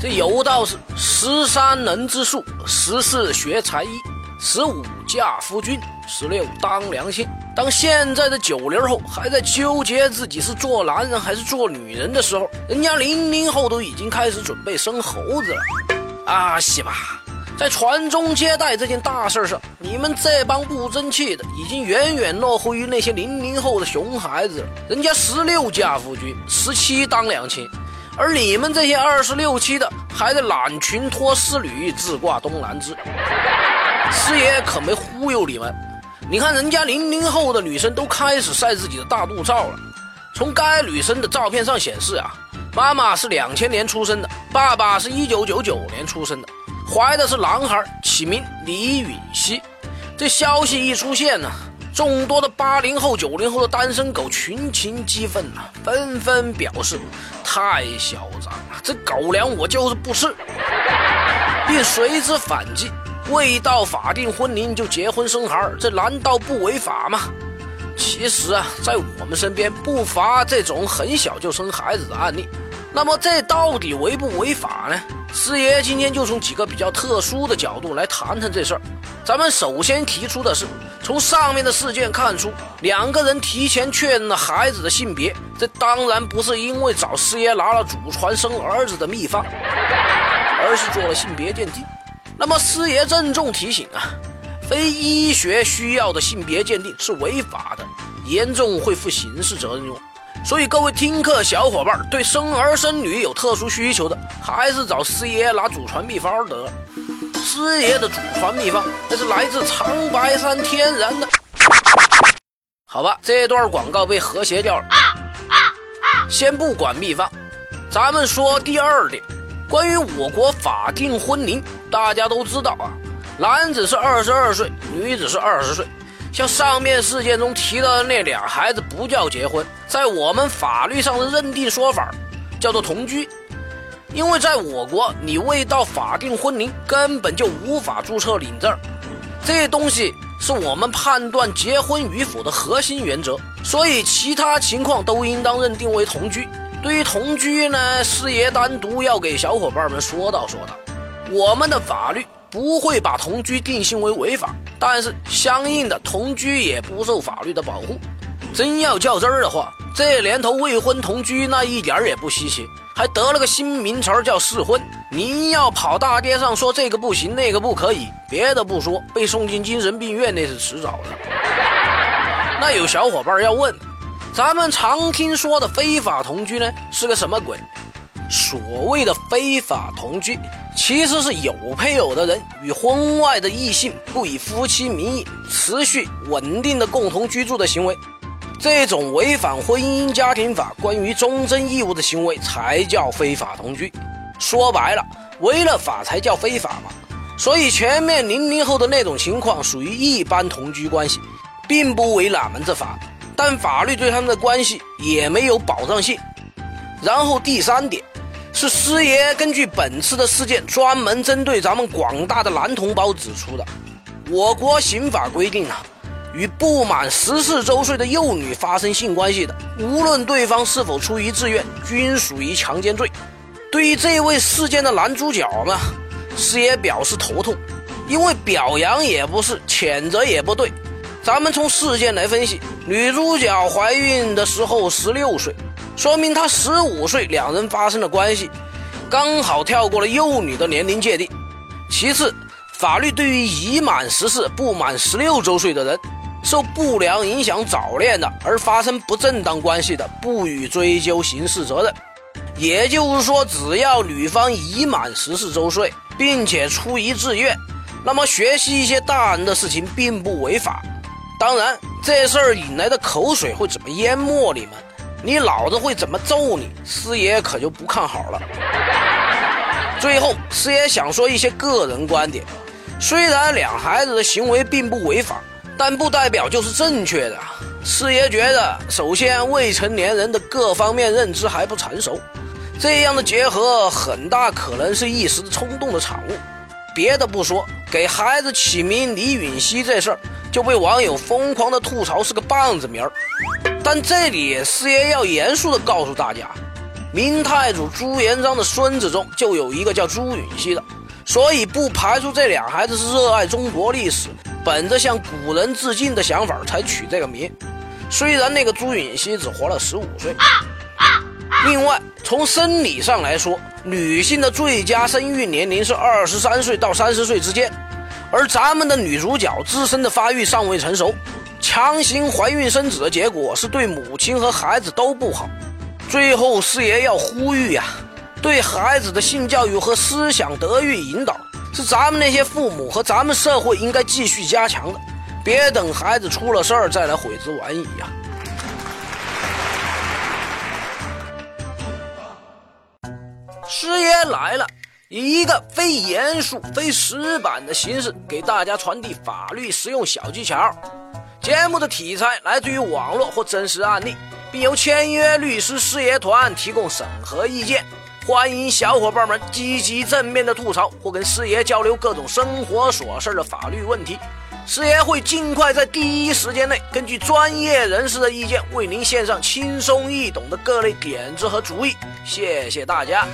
这有道是十三能知数，十四学才艺，十五嫁夫君，十六当良心。当现在的九零后还在纠结自己是做男人还是做女人的时候，人家零零后都已经开始准备生猴子了。啊，西吧，在传宗接代这件大事上，你们这帮不争气的已经远远落后于那些零零后的熊孩子了。人家十六嫁夫君，十七当良亲。而你们这些二十六七的，还在揽群托丝缕，自挂东南枝。师爷可没忽悠你们。你看人家零零后的女生都开始晒自己的大肚照了。从该女生的照片上显示啊，妈妈是两千年出生的，爸爸是一九九九年出生的，怀的是男孩，起名李允熙。这消息一出现呢。众多的八零后、九零后的单身狗群情激愤呐，纷纷表示太嚣张了，这狗粮我就是不吃，并随之反击：未到法定婚龄就结婚生孩，这难道不违法吗？其实啊，在我们身边不乏这种很小就生孩子的案例。那么这到底违不违法呢？师爷今天就从几个比较特殊的角度来谈谈这事儿。咱们首先提出的是，从上面的事件看出，两个人提前确认了孩子的性别，这当然不是因为找师爷拿了祖传生儿子的秘方，而是做了性别鉴定。那么师爷郑重提醒啊，非医学需要的性别鉴定是违法的，严重会负刑事责任哟。所以各位听课小伙伴对生儿生女有特殊需求的，还是找师爷拿祖传秘方得了。师爷的祖传秘方，那是来自长白山天然的。好吧，这段广告被和谐掉了。先不管秘方，咱们说第二点，关于我国法定婚龄，大家都知道啊，男子是二十二岁，女子是二十岁。像上面事件中提到的那俩孩子不叫结婚，在我们法律上的认定说法叫做同居。因为在我国，你未到法定婚龄，根本就无法注册领证。这东西是我们判断结婚与否的核心原则，所以其他情况都应当认定为同居。对于同居呢，师爷单独要给小伙伴们说道说道，我们的法律不会把同居定性为违法，但是相应的同居也不受法律的保护。真要较真儿的话，这年头未婚同居那一点儿也不稀奇。还得了个新名词儿叫试婚。您要跑大街上说这个不行，那个不可以，别的不说，被送进精神病院那是迟早的。那有小伙伴要问，咱们常听说的非法同居呢，是个什么鬼？所谓的非法同居，其实是有配偶的人与婚外的异性不以夫妻名义持续稳定的共同居住的行为。这种违反婚姻家庭法关于忠贞义务的行为才叫非法同居。说白了，违了法才叫非法嘛。所以前面零零后的那种情况属于一般同居关系，并不违哪门子法，但法律对他们的关系也没有保障性。然后第三点，是师爷根据本次的事件专门针对咱们广大的男同胞指出的，我国刑法规定啊。与不满十四周岁的幼女发生性关系的，无论对方是否出于自愿，均属于强奸罪。对于这位事件的男主角呢，师爷表示头痛，因为表扬也不是，谴责也不对。咱们从事件来分析，女主角怀孕的时候十六岁，说明他十五岁两人发生了关系，刚好跳过了幼女的年龄界定。其次，法律对于已满十四不满十六周岁的人。受不良影响早恋的而发生不正当关系的，不予追究刑事责任。也就是说，只要女方已满十四周岁，并且出于自愿，那么学习一些大人的事情并不违法。当然，这事儿引来的口水会怎么淹没你们，你老子会怎么揍你，师爷可就不看好了。最后，师爷想说一些个人观点：虽然两孩子的行为并不违法。但不代表就是正确的。师爷觉得，首先未成年人的各方面认知还不成熟，这样的结合很大可能是一时冲动的产物。别的不说，给孩子起名李允熙这事儿就被网友疯狂的吐槽是个棒子名儿。但这里师爷要严肃的告诉大家，明太祖朱元璋的孙子中就有一个叫朱允熙的，所以不排除这俩孩子是热爱中国历史，本着向古人致敬的想法才取这个名。虽然那个朱允熙只活了十五岁。另外，从生理上来说，女性的最佳生育年龄是二十三岁到三十岁之间，而咱们的女主角自身的发育尚未成熟，强行怀孕生子的结果是对母亲和孩子都不好。最后，师爷要呼吁呀，对孩子的性教育和思想德育引导，是咱们那些父母和咱们社会应该继续加强的，别等孩子出了事儿再来悔之晚矣呀。师爷来了，以一个非严肃、非死板的形式给大家传递法律实用小技巧。节目的题材来自于网络或真实案例。并由签约律师师爷团提供审核意见，欢迎小伙伴们积极正面的吐槽或跟师爷交流各种生活琐事的法律问题，师爷会尽快在第一时间内根据专业人士的意见为您献上轻松易懂的各类点子和主意。谢谢大家。